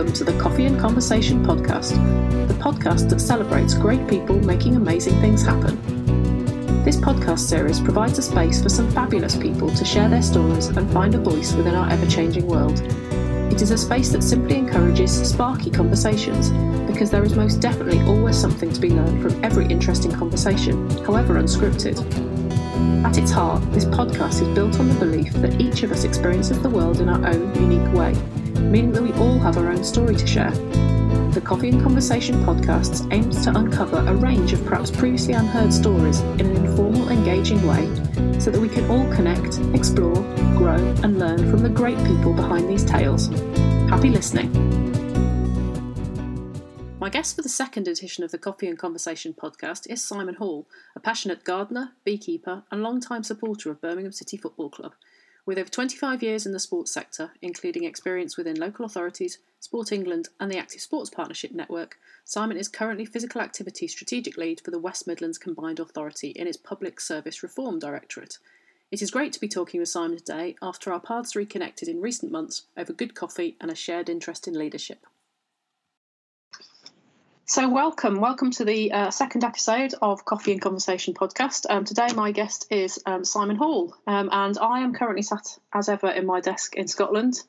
welcome to the Coffee and Conversation podcast, the podcast that celebrates great people making amazing things happen. This podcast series provides a space for some fabulous people to share their stories and find a voice within our ever changing world. It is a space that simply encourages sparky conversations because there is most definitely always something to be learned from every interesting conversation, however unscripted. At its heart, this podcast is built on the belief that each of us experiences the world in our own unique way, meaning that we all have our own story to share. The Coffee and Conversation podcast aims to uncover a range of perhaps previously unheard stories in an informal, engaging way so that we can all connect, explore, grow, and learn from the great people behind these tales. Happy listening. My guest for the second edition of the Coffee and Conversation podcast is Simon Hall, a passionate gardener, beekeeper, and long-time supporter of Birmingham City Football Club. With over 25 years in the sports sector, including experience within local authorities, Sport England, and the Active Sports Partnership Network, Simon is currently Physical Activity Strategic Lead for the West Midlands Combined Authority in its Public Service Reform Directorate. It is great to be talking with Simon today after our paths reconnected in recent months over good coffee and a shared interest in leadership. So, welcome, welcome to the uh, second episode of Coffee and Conversation podcast. Um, today, my guest is um, Simon Hall, um, and I am currently sat as ever in my desk in Scotland,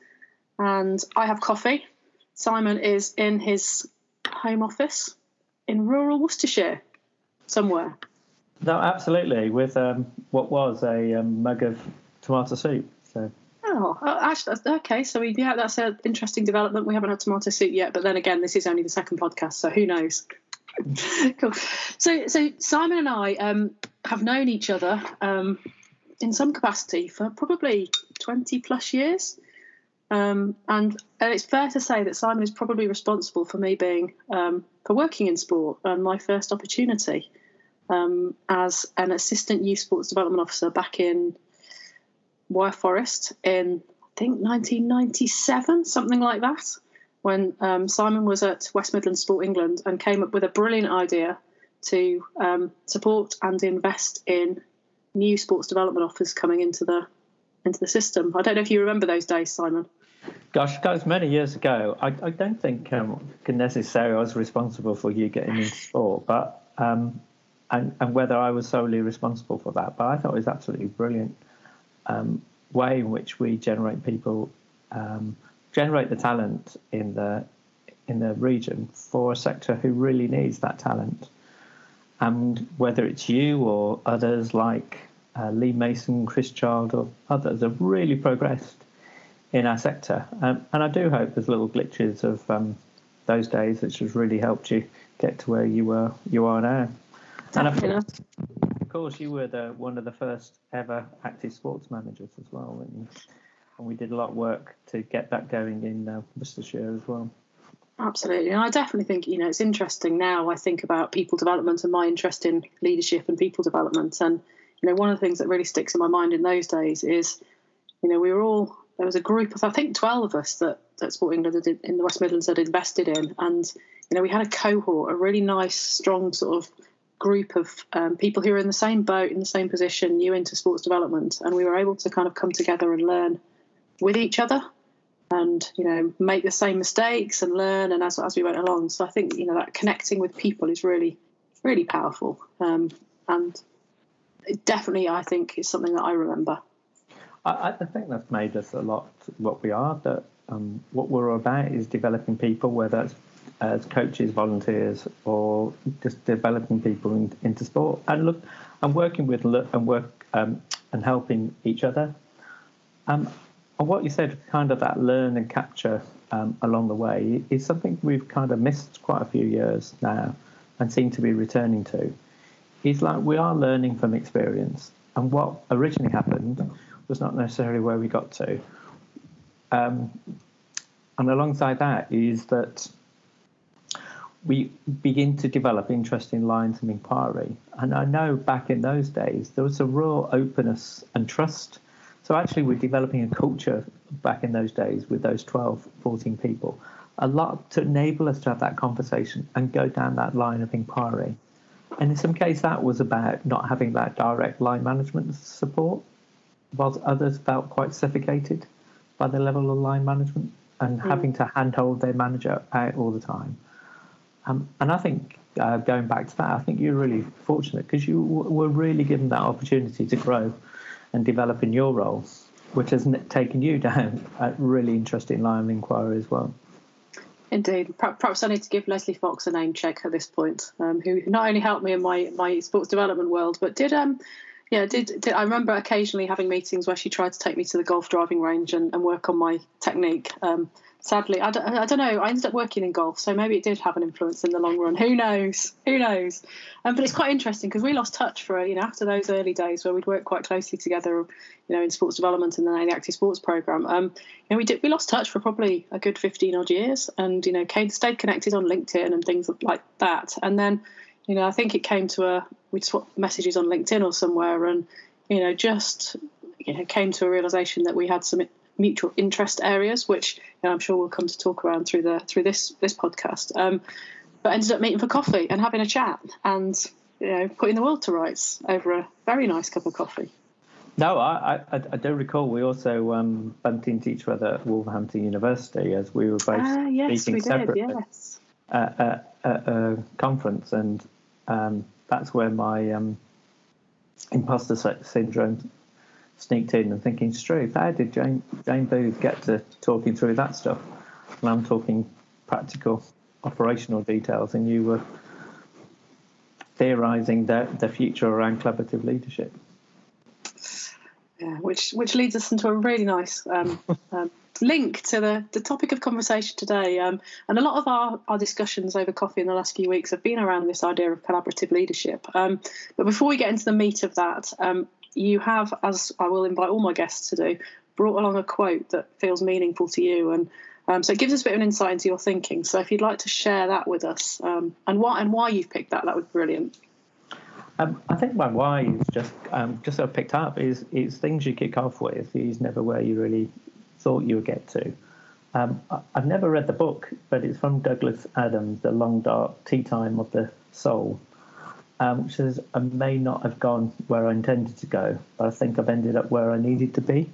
and I have coffee. Simon is in his home office in rural Worcestershire, somewhere. No, absolutely, with um, what was a um, mug of tomato soup. So Oh, uh, actually, okay. So we, yeah, that's an interesting development. We haven't had tomato soup yet, but then again, this is only the second podcast, so who knows? cool. So, so Simon and I um, have known each other um, in some capacity for probably twenty plus years, um, and, and it's fair to say that Simon is probably responsible for me being um, for working in sport and my first opportunity um, as an assistant youth sports development officer back in Wyre Forest in I think 1997, something like that, when um, Simon was at West Midlands Sport England and came up with a brilliant idea to um, support and invest in new sports development offers coming into the into the system. I don't know if you remember those days, Simon. Gosh, that was many years ago. I, I don't think um, necessarily I was responsible for you getting into sport, but um, and, and whether I was solely responsible for that. But I thought it was absolutely brilliant um, way in which we generate people, um, generate the talent in the in the region for a sector who really needs that talent. And whether it's you or others like uh, Lee Mason, Chris Child, or others have really progressed in our sector. Um, and I do hope there's little glitches of um, those days which has really helped you get to where you were you are now. And of course, you were the one of the first ever active sports managers as well, and, we did a lot of work to get that going in uh, Worcestershire as well. Absolutely, and I definitely think you know it's interesting now. I think about people development and my interest in leadership and people development, and you know one of the things that really sticks in my mind in those days is, you know, we were all there was a group of I think twelve of us that that Sport England in the West Midlands had invested in, and you know we had a cohort, a really nice, strong sort of group of um, people who are in the same boat, in the same position, new into sports development, and we were able to kind of come together and learn with each other, and you know make the same mistakes and learn, and as as we went along. So I think you know that connecting with people is really really powerful, um, and it definitely I think is something that I remember. I, I think that's made us a lot what we are. That um, what we're about is developing people, whether it's as coaches, volunteers, or just developing people in, into sport and look and working with and work um, and helping each other. Um, and what you said, kind of that learn and capture um, along the way, is something we've kind of missed quite a few years now, and seem to be returning to. Is like we are learning from experience, and what originally happened was not necessarily where we got to. Um, and alongside that is that we begin to develop interesting lines of inquiry. And I know back in those days, there was a real openness and trust. So actually, we're developing a culture back in those days with those 12, 14 people, a lot to enable us to have that conversation and go down that line of inquiry. And in some cases, that was about not having that direct line management support, whilst others felt quite suffocated by the level of line management and mm. having to handhold their manager out all the time. Um, and I think uh, going back to that, I think you're really fortunate because you w- were really given that opportunity to grow and develop in your role, which has taken you down a really interesting line of inquiry as well. Indeed. Perhaps I need to give Leslie Fox a name check at this point, um, who not only helped me in my, my sports development world, but did um yeah did, did I remember occasionally having meetings where she tried to take me to the golf driving range and, and work on my technique. Um, sadly, I don't, I don't know. I ended up working in golf, so maybe it did have an influence in the long run. Who knows? Who knows? Um, but it's quite interesting because we lost touch for you know after those early days where we'd worked quite closely together, you know, in sports development and then the active sports program. Um, you know, we did we lost touch for probably a good fifteen odd years, and you know, stayed connected on LinkedIn and things like that. And then, you know, I think it came to a we'd swap messages on LinkedIn or somewhere, and you know, just you know, came to a realization that we had some mutual interest areas, which you know, I'm sure we'll come to talk around through the through this this podcast. Um, but ended up meeting for coffee and having a chat and you know putting the world to rights over a very nice cup of coffee. No, I, I, I do recall we also um, bumped into each other at Wolverhampton University as we were both uh, yes, speaking we separately did, yes. at, at, at, a conference, and um, that's where my um, imposter syndrome sneaked in and thinking, Struth, how did Jane, Jane Booth get to talking through that stuff? And I'm talking practical operational details, and you were theorising the, the future around collaborative leadership. Yeah, which which leads us into a really nice um, um, link to the, the topic of conversation today. Um, and a lot of our, our discussions over coffee in the last few weeks have been around this idea of collaborative leadership. Um, but before we get into the meat of that, um, you have, as I will invite all my guests to do, brought along a quote that feels meaningful to you, and um, so it gives us a bit of an insight into your thinking. So if you'd like to share that with us, um, and why and why you've picked that, that would be brilliant. Um, I think my why is just um, just sort of picked up is is things you kick off with is never where you really thought you would get to. Um, I, have never read the book, but it's from Douglas Adams, The Long Dark Tea Time of the Soul um, which says I may not have gone where I intended to go, but I think I've ended up where I needed to be.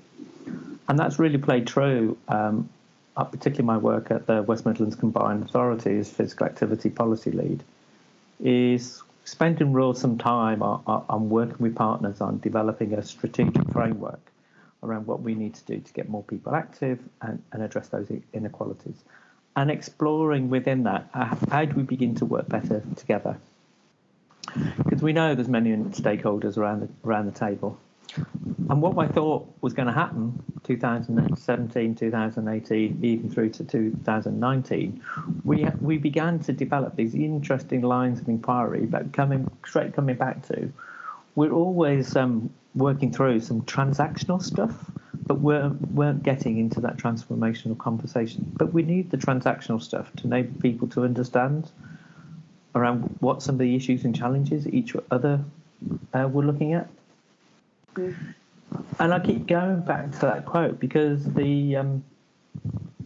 And that's really played true, um, particularly my work at the West Midlands Combined Authority as physical activity policy lead, is spending real some time on, on working with partners on developing a strategic framework around what we need to do to get more people active and, and address those inequalities. And exploring within that, uh, how do we begin to work better together? Because we know there's many stakeholders around the, around the table. And what I thought was going to happen 2017, 2018, even through to 2019, we we began to develop these interesting lines of inquiry, but coming straight coming back to, we're always um, working through some transactional stuff, but we're, weren't getting into that transformational conversation. But we need the transactional stuff to enable people to understand around what some of the issues and challenges each other uh, were looking at. Mm. And I keep going back to that quote because the um,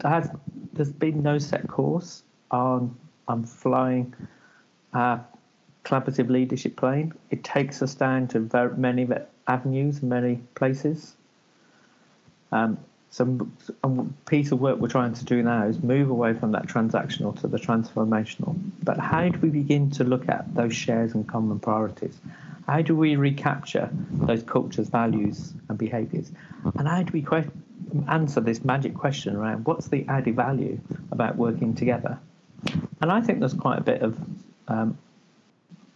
has, there's been no set course on on flying a collaborative leadership plane. It takes us down to very many avenues, many places. Um, a piece of work we're trying to do now is move away from that transactional to the transformational. But how do we begin to look at those shares and common priorities? How do we recapture those cultures, values, and behaviours? And how do we que- answer this magic question around what's the added value about working together? And I think there's quite a bit of um,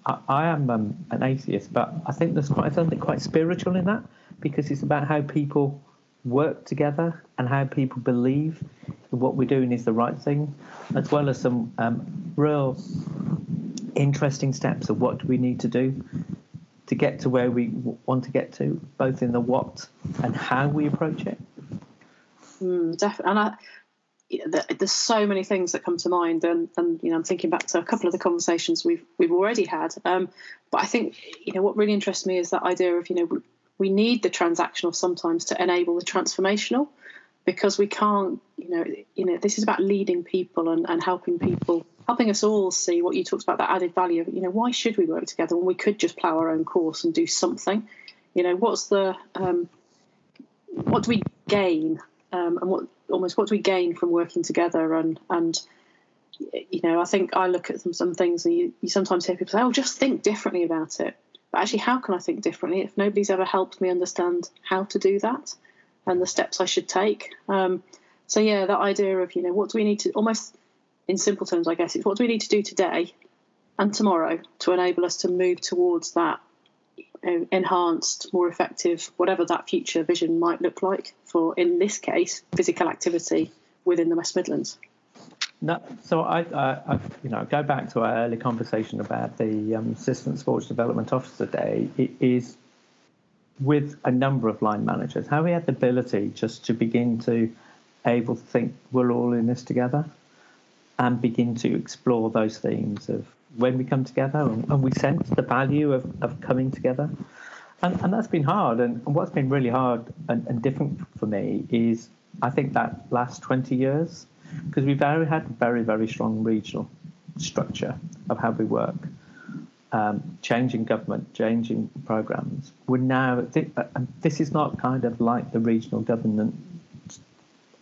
I, I, am um, an atheist, but I think there's quite something quite spiritual in that because it's about how people work together and how people believe what we're doing is the right thing, as well as some um, real interesting steps of what we need to do to get to where we want to get to, both in the what and how we approach it. Mm, definitely, and I, there's so many things that come to mind, and, and you know I'm thinking back to a couple of the conversations we've we've already had. Um, but I think you know what really interests me is that idea of you know we need the transactional sometimes to enable the transformational because we can't you know you know this is about leading people and, and helping people helping us all see what you talked about that added value. Of you know why should we work together when we could just plow our own course and do something? You know what's the um, what do we gain um, and what almost what do we gain from working together? And and you know I think I look at some some things and you, you sometimes hear people say oh just think differently about it but actually how can I think differently if nobody's ever helped me understand how to do that and the steps I should take um, so yeah that idea of you know what do we need to almost in simple terms I guess it's what do we need to do today and tomorrow to enable us to move towards that enhanced, more effective, whatever that future vision might look like for, in this case, physical activity within the West Midlands. No, so I, I, I, you know, go back to our early conversation about the um, Assistant Sports Development Officer Day. It is with a number of line managers how we had the ability just to begin to able to think we're all in this together and begin to explore those themes of when we come together and, and we sense the value of, of coming together. And, and that's been hard. And, and what's been really hard and, and different for me is I think that last 20 years, because we've very, had very, very strong regional structure of how we work. Um, changing government, changing programs. We're now, and uh, um, this is not kind of like the regional government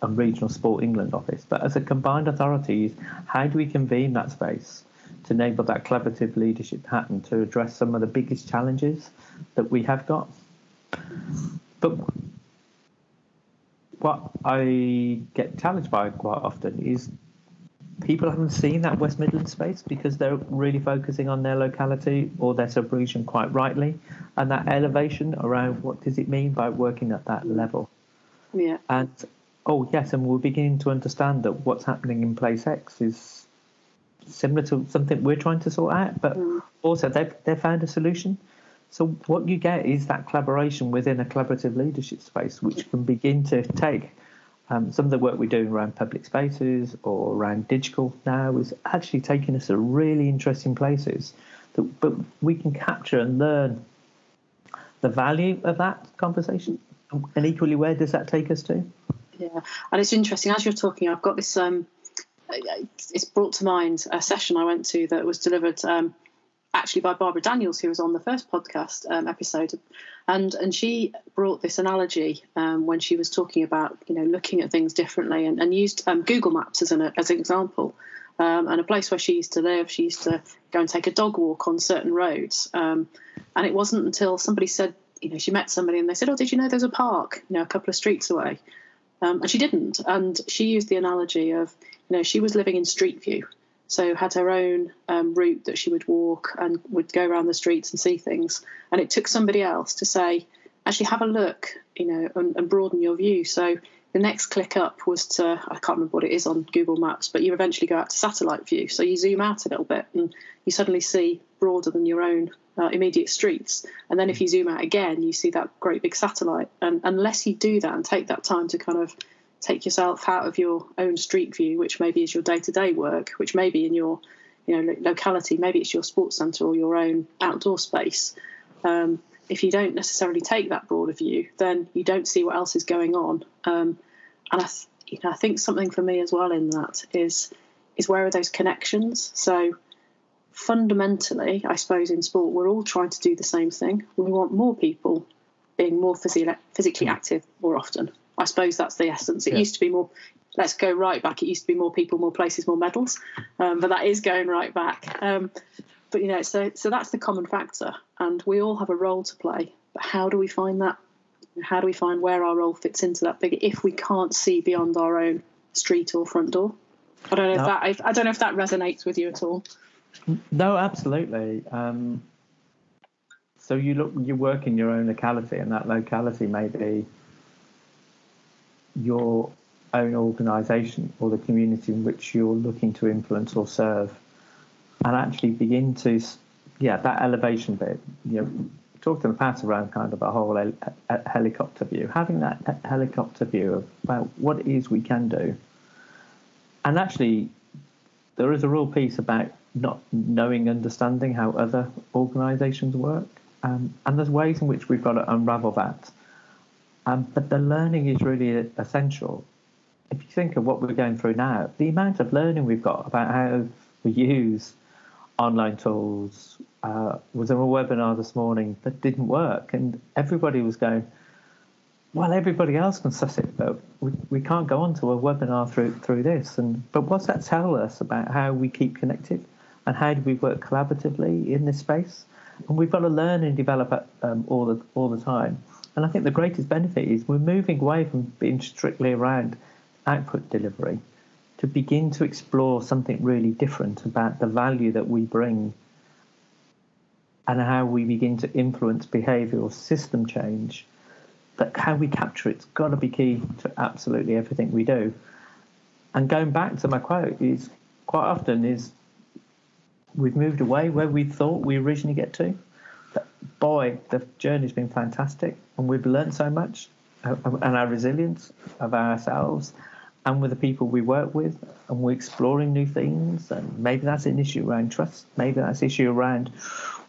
and regional sport England office, but as a combined authority, how do we convene that space to enable that collaborative leadership pattern to address some of the biggest challenges that we have got. But what I get challenged by quite often is people haven't seen that West Midland space because they're really focusing on their locality or their sub-region quite rightly, and that elevation around what does it mean by working at that level. Yeah. And oh yes, and we're beginning to understand that what's happening in place X is similar to something we're trying to sort out, but mm. also they've they've found a solution. So what you get is that collaboration within a collaborative leadership space, which can begin to take um, some of the work we're doing around public spaces or around digital now is actually taking us to really interesting places. That, but we can capture and learn the value of that conversation, and equally, where does that take us to? Yeah, and it's interesting as you're talking. I've got this um, it's brought to mind a session I went to that was delivered um, actually by Barbara Daniels, who was on the first podcast um, episode, and and she brought this analogy um, when she was talking about you know looking at things differently and, and used um, Google Maps as an as an example. Um, and a place where she used to live, she used to go and take a dog walk on certain roads. Um, and it wasn't until somebody said, you know, she met somebody and they said, "Oh, did you know there's a park, you know, a couple of streets away?" Um, and she didn't. And she used the analogy of, you know, she was living in Street View, so had her own um, route that she would walk and would go around the streets and see things. And it took somebody else to say, actually have a look, you know, and, and broaden your view. So the next click up was to I can't remember what it is on Google Maps, but you eventually go out to satellite view. So you zoom out a little bit and you suddenly see broader than your own uh, immediate streets. And then if you zoom out again, you see that great big satellite. And unless you do that and take that time to kind of take yourself out of your own street view, which maybe is your day to day work, which may be in your you know locality, maybe it's your sports centre or your own outdoor space. Um, if you don't necessarily take that broader view, then you don't see what else is going on. Um, and I, th- you know, I think something for me as well in that is is where are those connections? So fundamentally, I suppose in sport, we're all trying to do the same thing. We want more people being more physically, physically active more often. I suppose that's the essence. It yeah. used to be more. Let's go right back. It used to be more people, more places, more medals, um, but that is going right back. Um, but you know, so so that's the common factor, and we all have a role to play. But how do we find that? How do we find where our role fits into that bigger? If we can't see beyond our own street or front door, I don't know no. if that I, I don't know if that resonates with you at all. No, absolutely. Um, so you look, you work in your own locality, and that locality may be your own organisation or the community in which you're looking to influence or serve, and actually begin to, yeah, that elevation bit. You know, talked in the past around kind of a whole hel- helicopter view, having that helicopter view of about what it is we can do, and actually, there is a real piece about not knowing, understanding how other organisations work. Um, and there's ways in which we've got to unravel that. Um, but the learning is really essential. If you think of what we're going through now, the amount of learning we've got about how we use online tools uh, was in a webinar this morning that didn't work, and everybody was going, well, everybody else can suss it, but we, we can't go onto a webinar through through this. And but what's that tell us about how we keep connected and how do we work collaboratively in this space? And we've got to learn and develop um, all the all the time. And I think the greatest benefit is we're moving away from being strictly around output delivery to begin to explore something really different about the value that we bring and how we begin to influence behavioural system change that how we capture it's got to be key to absolutely everything we do. And going back to my quote is quite often is we've moved away where we thought we originally get to. Boy, the journey's been fantastic, and we've learned so much, uh, and our resilience of ourselves, and with the people we work with, and we're exploring new things. And maybe that's an issue around trust. Maybe that's an issue around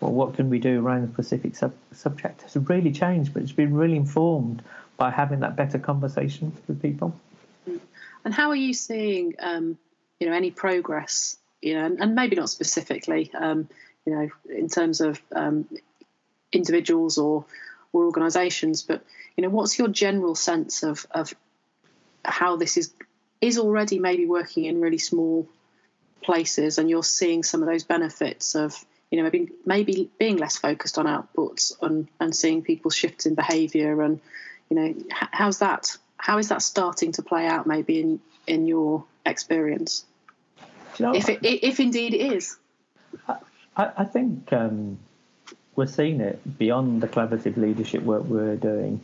well, what can we do around the specific sub- subject? It's really changed, but it's been really informed by having that better conversation with people. And how are you seeing, um, you know, any progress? You know, and, and maybe not specifically, um, you know, in terms of um, individuals or or organisations, but you know, what's your general sense of of how this is is already maybe working in really small places, and you're seeing some of those benefits of you know maybe maybe being less focused on outputs and and seeing people shift in behaviour and you know how's that how is that starting to play out maybe in in your experience? You know, if it, if indeed it is. I, I think um, we're seeing it beyond the collaborative leadership work we're doing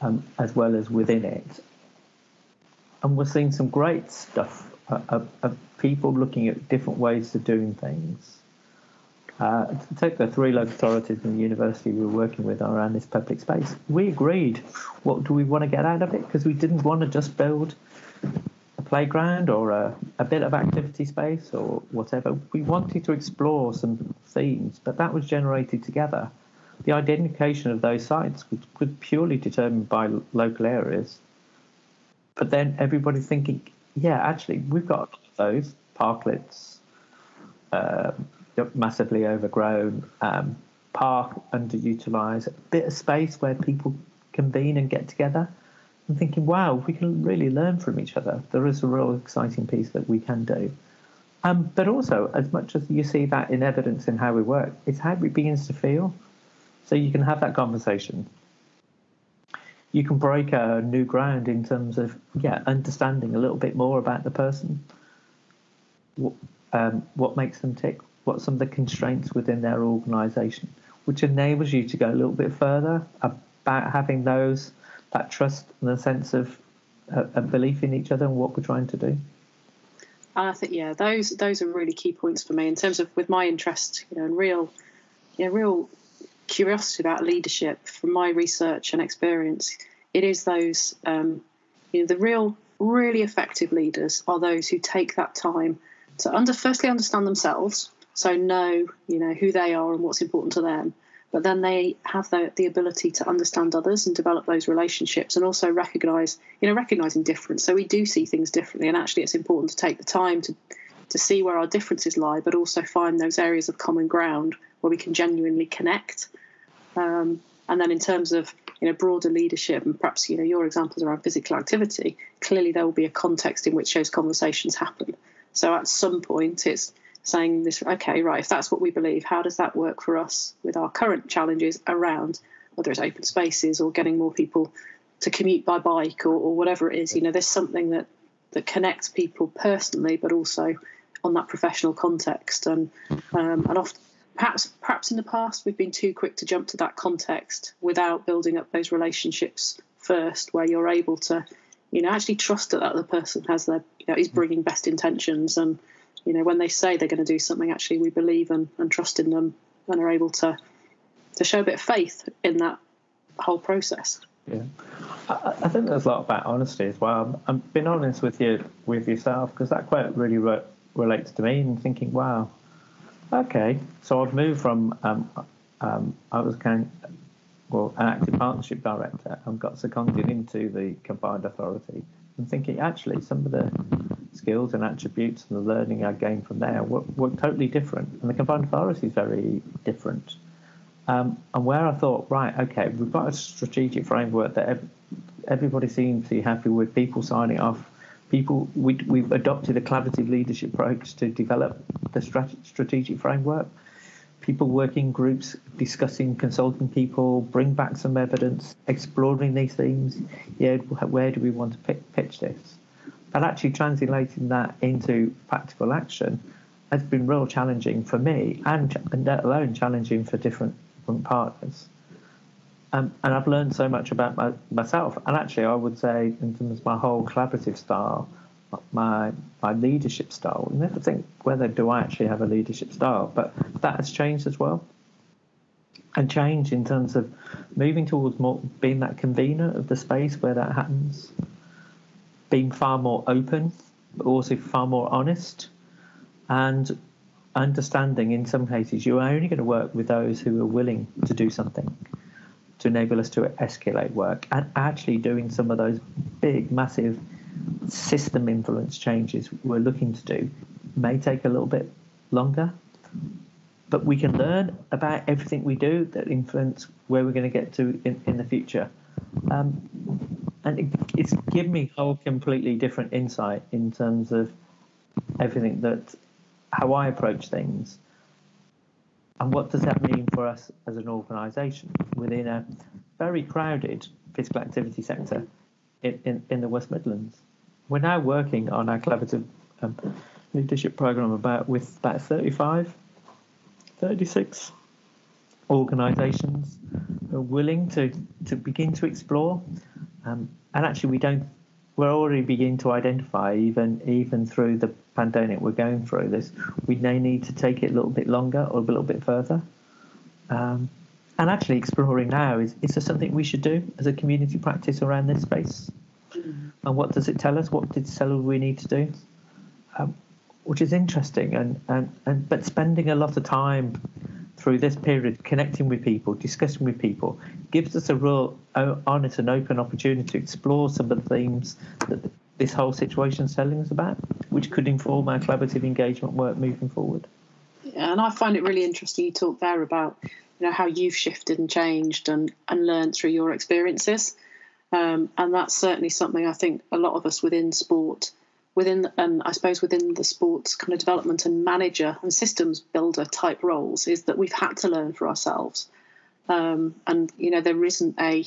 um, as well as within it. And we're seeing some great stuff of, of people looking at different ways of doing things. Uh, to take the three local authorities in the university we were working with around this public space, we agreed what do we want to get out of it? Because we didn't want to just build playground or a, a bit of activity space or whatever. We wanted to explore some themes, but that was generated together. The identification of those sites was, was purely determined by local areas. But then everybody thinking, yeah, actually, we've got those parklets, um, massively overgrown um, park, underutilized, a bit of space where people convene and get together. I'm thinking, wow, we can really learn from each other. There is a real exciting piece that we can do. Um, but also, as much as you see that in evidence in how we work, it's how it begins to feel. So you can have that conversation. You can break a new ground in terms of, yeah, understanding a little bit more about the person, what, um, what makes them tick, what some of the constraints within their organisation, which enables you to go a little bit further about having those that trust and a sense of a, a belief in each other and what we're trying to do. I think yeah, those those are really key points for me in terms of with my interest, you know, and real, yeah, real curiosity about leadership from my research and experience. It is those, um, you know, the real, really effective leaders are those who take that time to under firstly understand themselves so know you know who they are and what's important to them but then they have the, the ability to understand others and develop those relationships and also recognize you know recognizing difference. So we do see things differently and actually it's important to take the time to to see where our differences lie but also find those areas of common ground where we can genuinely connect. Um, and then in terms of you know broader leadership and perhaps you know your examples around physical activity clearly there will be a context in which those conversations happen. So at some point it's saying this, okay, right, if that's what we believe, how does that work for us with our current challenges around whether it's open spaces or getting more people to commute by bike or, or whatever it is? You know, there's something that, that connects people personally, but also on that professional context. And, um, and often, perhaps, perhaps in the past, we've been too quick to jump to that context without building up those relationships first, where you're able to, you know, actually trust that the other person has their, you know, is bringing best intentions and you know, when they say they're going to do something, actually we believe and, and trust in them and are able to to show a bit of faith in that whole process. Yeah, I, I think there's a lot about honesty as well. I'm, I'm being honest with you with yourself because that quite really re- relates to me and thinking, wow, okay. So I've moved from um, um, I was kind well an active partnership director and got seconded into the combined authority and thinking actually some of the skills and attributes and the learning I gained from there were, were totally different. And the combined authority is very different. Um, and where I thought, right, okay, we've got a strategic framework that everybody seems to be happy with people signing off. People, we, we've adopted a collaborative leadership approach to develop the strat- strategic framework. People working groups, discussing, consulting people, bring back some evidence, exploring these themes. Yeah, where do we want to pitch this? And actually translating that into practical action has been real challenging for me, and, and let alone challenging for different, different partners. Um, and I've learned so much about my, myself. And actually, I would say, in terms of my whole collaborative style, my my leadership style. I never think whether do I actually have a leadership style, but that has changed as well. And change in terms of moving towards more being that convener of the space where that happens, being far more open, but also far more honest, and understanding in some cases you're only going to work with those who are willing to do something to enable us to escalate work and actually doing some of those big, massive system influence changes we're looking to do may take a little bit longer, but we can learn about everything we do that influence where we're going to get to in, in the future. Um, and it, it's given me a whole completely different insight in terms of everything that how I approach things and what does that mean for us as an organisation within a very crowded physical activity sector in, in, in, the West Midlands? We're now working on our collaborative um, leadership program about with about 35, 36 organisations are willing to, to begin to explore. Um, and actually, we don't. We're already beginning to identify, even even through the pandemic we're going through this, we may need to take it a little bit longer or a little bit further. Um, and actually exploring now is, is there something we should do as a community practice around this space? Mm-hmm. And what does it tell us? What did tell we need to do? Um, which is interesting and, and, and but spending a lot of time through this period connecting with people, discussing with people, gives us a real honest and open opportunity to explore some of the themes that this whole situation is telling us about, which could inform our collaborative engagement work moving forward. Yeah, and I find it really interesting you talk there about you know how you've shifted and changed and and learned through your experiences, um, and that's certainly something I think a lot of us within sport, within and I suppose within the sports kind of development and manager and systems builder type roles is that we've had to learn for ourselves, um, and you know there isn't a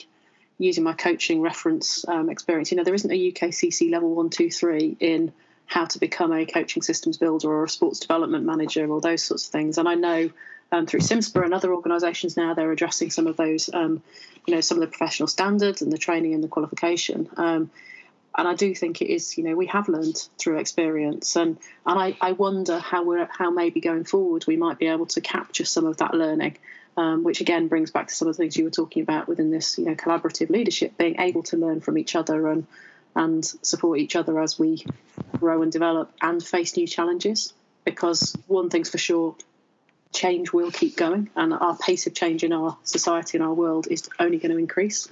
using my coaching reference um, experience, you know, there isn't a UKCC level one, two, three in how to become a coaching systems builder or a sports development manager or those sorts of things. And I know um, through CIMSPA and other organisations now they're addressing some of those, um, you know, some of the professional standards and the training and the qualification. Um, and I do think it is, you know, we have learned through experience, and and I, I wonder how we're how maybe going forward we might be able to capture some of that learning um, which again brings back to some of the things you were talking about within this, you know, collaborative leadership, being able to learn from each other and and support each other as we grow and develop and face new challenges. Because one thing's for sure, change will keep going, and our pace of change in our society and our world is only going to increase.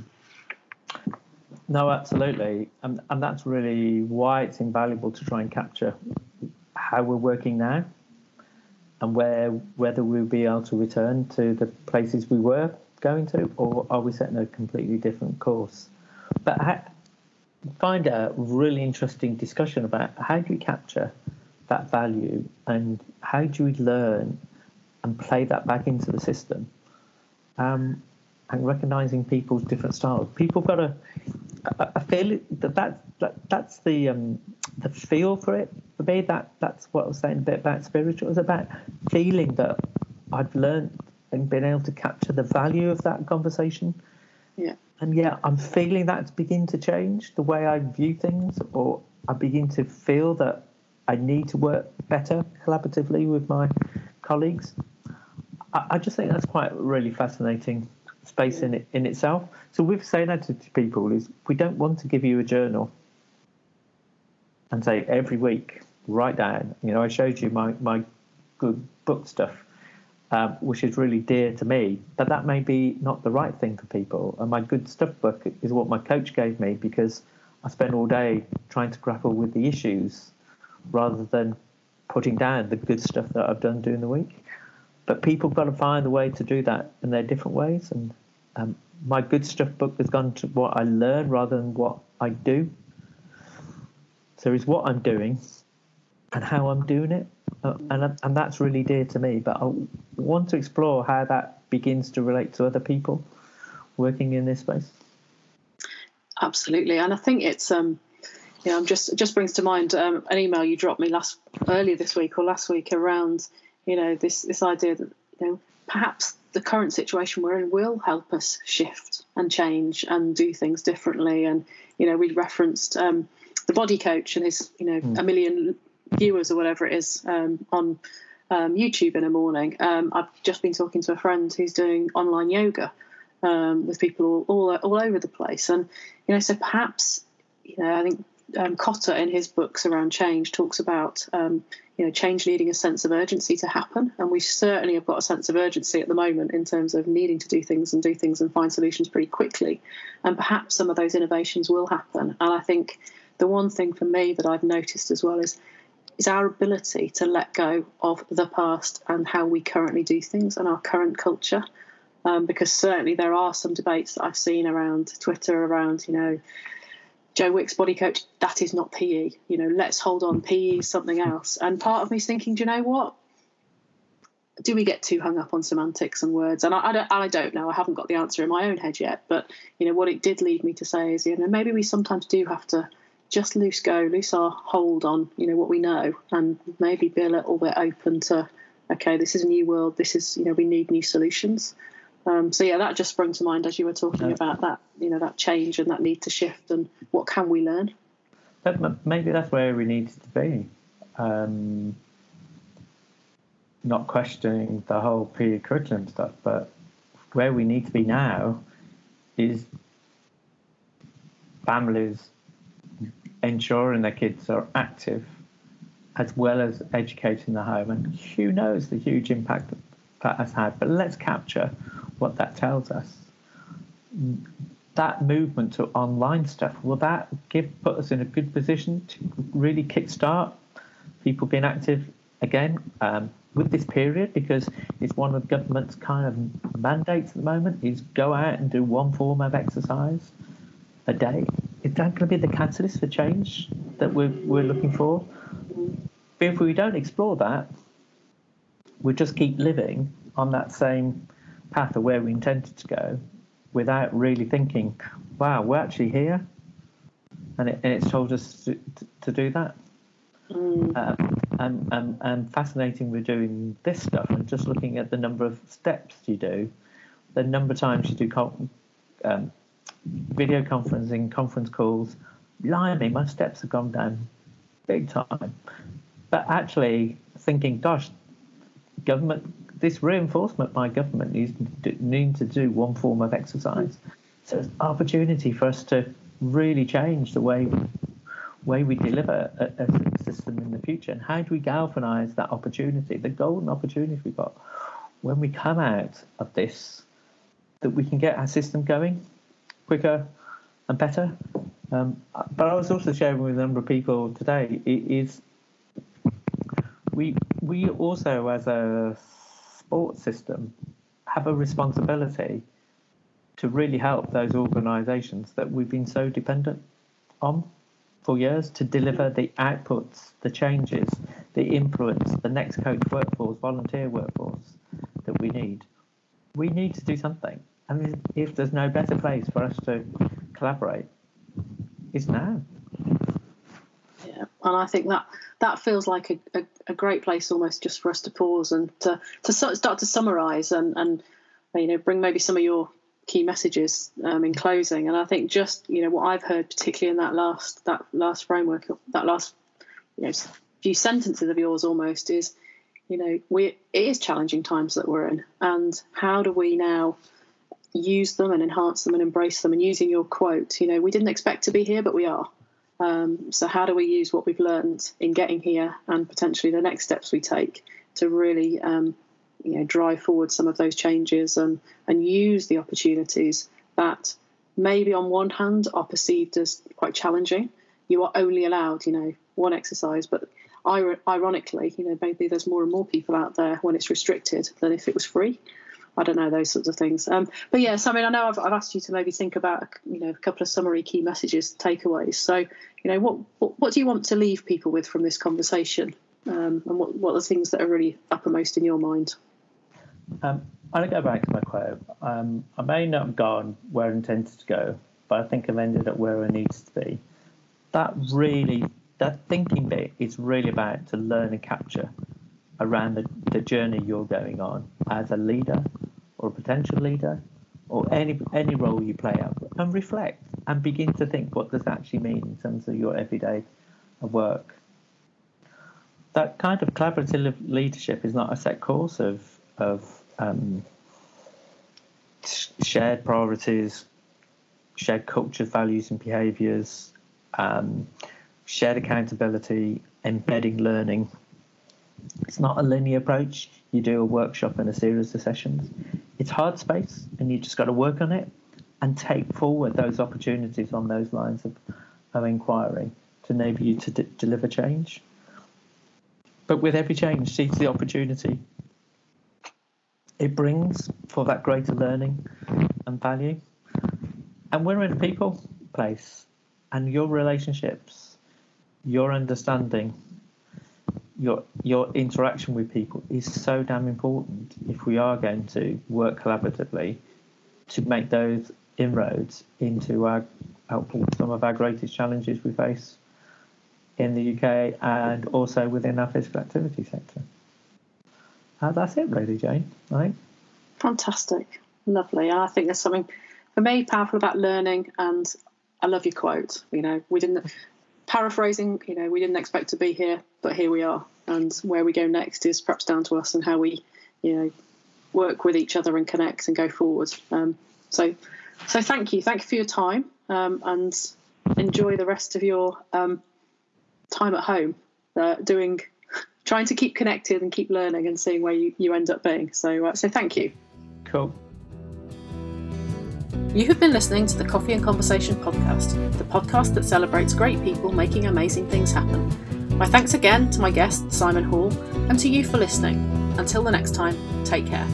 No, absolutely, and and that's really why it's invaluable to try and capture how we're working now and where whether we'll be able to return to the places we were going to, or are we setting a completely different course? But I find a really interesting discussion about how do we capture that value and how do we learn and play that back into the system, um, and recognizing people's different styles. People've got a, I feel that, that, that that's the um, the feel for it for me, that that's what I was saying a bit about spiritual. It's about feeling that I've learned and been able to capture the value of that conversation. Yeah. And yeah, I'm feeling that begin to change the way I view things, or I begin to feel that I need to work better collaboratively with my colleagues. I, I just think that's quite a really fascinating space in it in itself. So we've saying that to people is we don't want to give you a journal and say every week write down. You know, I showed you my my good book stuff, um, which is really dear to me. But that may be not the right thing for people. And my good stuff book is what my coach gave me because I spent all day trying to grapple with the issues rather than putting down the good stuff that I've done during the week. But people got to find a way to do that in their different ways, and um, my good stuff book has gone to what I learn rather than what I do. So it's what I'm doing and how I'm doing it, uh, and and that's really dear to me. But I want to explore how that begins to relate to other people working in this space. Absolutely, and I think it's um, you know, I'm just just brings to mind um, an email you dropped me last earlier this week or last week around you know this this idea that you know perhaps the current situation we're in will help us shift and change and do things differently. And you know, we referenced um, the body coach and his you know mm. a million viewers or whatever it is um, on um, YouTube in a morning. Um, I've just been talking to a friend who's doing online yoga um, with people all, all all over the place, and you know, so perhaps you know, I think um, Kotter in his books around change talks about um, you know change needing a sense of urgency to happen, and we certainly have got a sense of urgency at the moment in terms of needing to do things and do things and find solutions pretty quickly, and perhaps some of those innovations will happen. And I think the one thing for me that I've noticed as well is is our ability to let go of the past and how we currently do things and our current culture. Um, because certainly there are some debates that I've seen around Twitter around, you know, Joe Wicks body coach, that is not PE. You know, let's hold on, PE is something else. And part of me is thinking, do you know what? Do we get too hung up on semantics and words? And I, I, don't, I don't know. I haven't got the answer in my own head yet. But you know, what it did lead me to say is, you know, maybe we sometimes do have to just loose go, loose our hold on, you know, what we know, and maybe be a little bit open to, okay, this is a new world. This is, you know, we need new solutions. Um, so yeah, that just sprung to mind as you were talking yeah. about that, you know, that change and that need to shift, and what can we learn? Maybe that's where we need to be. Um, not questioning the whole pre curriculum stuff, but where we need to be now is families ensuring their kids are active as well as educating the home. And who knows the huge impact that, that has had. But let's capture what that tells us. That movement to online stuff will that give put us in a good position to really kickstart people being active again um, with this period because it's one of government's kind of mandates at the moment is go out and do one form of exercise a day. Is that going to be the catalyst for change that we're, we're looking for? But if we don't explore that, we just keep living on that same path of where we intended to go without really thinking, wow, we're actually here. And, it, and it's told us to, to, to do that. Mm. Um, and, and, and fascinating we're doing this stuff and just looking at the number of steps you do, the number of times you do um, video conferencing, conference calls. Blimey, my steps have gone down big time. But actually thinking, gosh, government this reinforcement by government needs need to do one form of exercise. So it's an opportunity for us to really change the way way we deliver a, a system in the future. And how do we galvanise that opportunity, the golden opportunity we've got when we come out of this, that we can get our system going quicker and better. Um, but I was also sharing with a number of people today is we we also as a sports system have a responsibility to really help those organisations that we've been so dependent on for years to deliver the outputs, the changes, the influence, the next coach workforce, volunteer workforce that we need. We need to do something. And if there's no better place for us to collaborate, it's now. Yeah, and I think that that feels like a, a, a, great place almost just for us to pause and to, to start to summarize and, and you know bring maybe some of your key messages um, in closing. And i think just you know what i've heard particularly in that last that last framework that last you know few sentences of yours almost is you know we it is challenging times that we're in. And how do we now use them and enhance them and embrace them? And using your quote you know we didn't expect to be here but we are um, so, how do we use what we've learned in getting here and potentially the next steps we take to really, um, you know, drive forward some of those changes and and use the opportunities that maybe on one hand are perceived as quite challenging. You are only allowed, you know, one exercise, but ironically, you know, maybe there's more and more people out there when it's restricted than if it was free. I don't know those sorts of things. Um, but yes, I mean, I know I've, I've asked you to maybe think about you know a couple of summary key messages, takeaways. So you know, what what, what do you want to leave people with from this conversation, um, and what what are the things that are really uppermost in your mind? Um, I'll go back to my quote. Um, I may not have gone where I intended to go, but I think I've ended up where I needs to be. That really, that thinking bit is really about to learn and capture around the, the journey you're going on as a leader or a potential leader or any any role you play out and reflect and begin to think what does that actually mean in terms of your everyday work. That kind of collaborative leadership is not a set course of of um, shared priorities, shared culture, values, and behaviours, um, shared accountability, embedding learning. It's not a linear approach. You do a workshop and a series of sessions. It's hard space, and you just got to work on it and take forward those opportunities on those lines of, of inquiry to enable you to d- deliver change. But with every change, seize the opportunity it brings for that greater learning and value. And we're in a people place, and your relationships, your understanding, your your interaction with people is so damn important if we are going to work collaboratively to make those inroads into our helping some of our greatest challenges we face in the UK and also within our physical activity sector. Uh, that's it, really, Jane. I think. Fantastic, lovely. I think there's something for me powerful about learning, and I love your quote. You know, we didn't paraphrasing. You know, we didn't expect to be here, but here we are, and where we go next is perhaps down to us and how we, you know, work with each other and connect and go forward. Um, so, so thank you, thank you for your time, um, and enjoy the rest of your um, time at home, uh, doing trying to keep connected and keep learning and seeing where you, you end up being. So, uh, so thank you. Cool. You have been listening to the Coffee and Conversation podcast, the podcast that celebrates great people making amazing things happen. My thanks again to my guest, Simon Hall, and to you for listening. Until the next time, take care.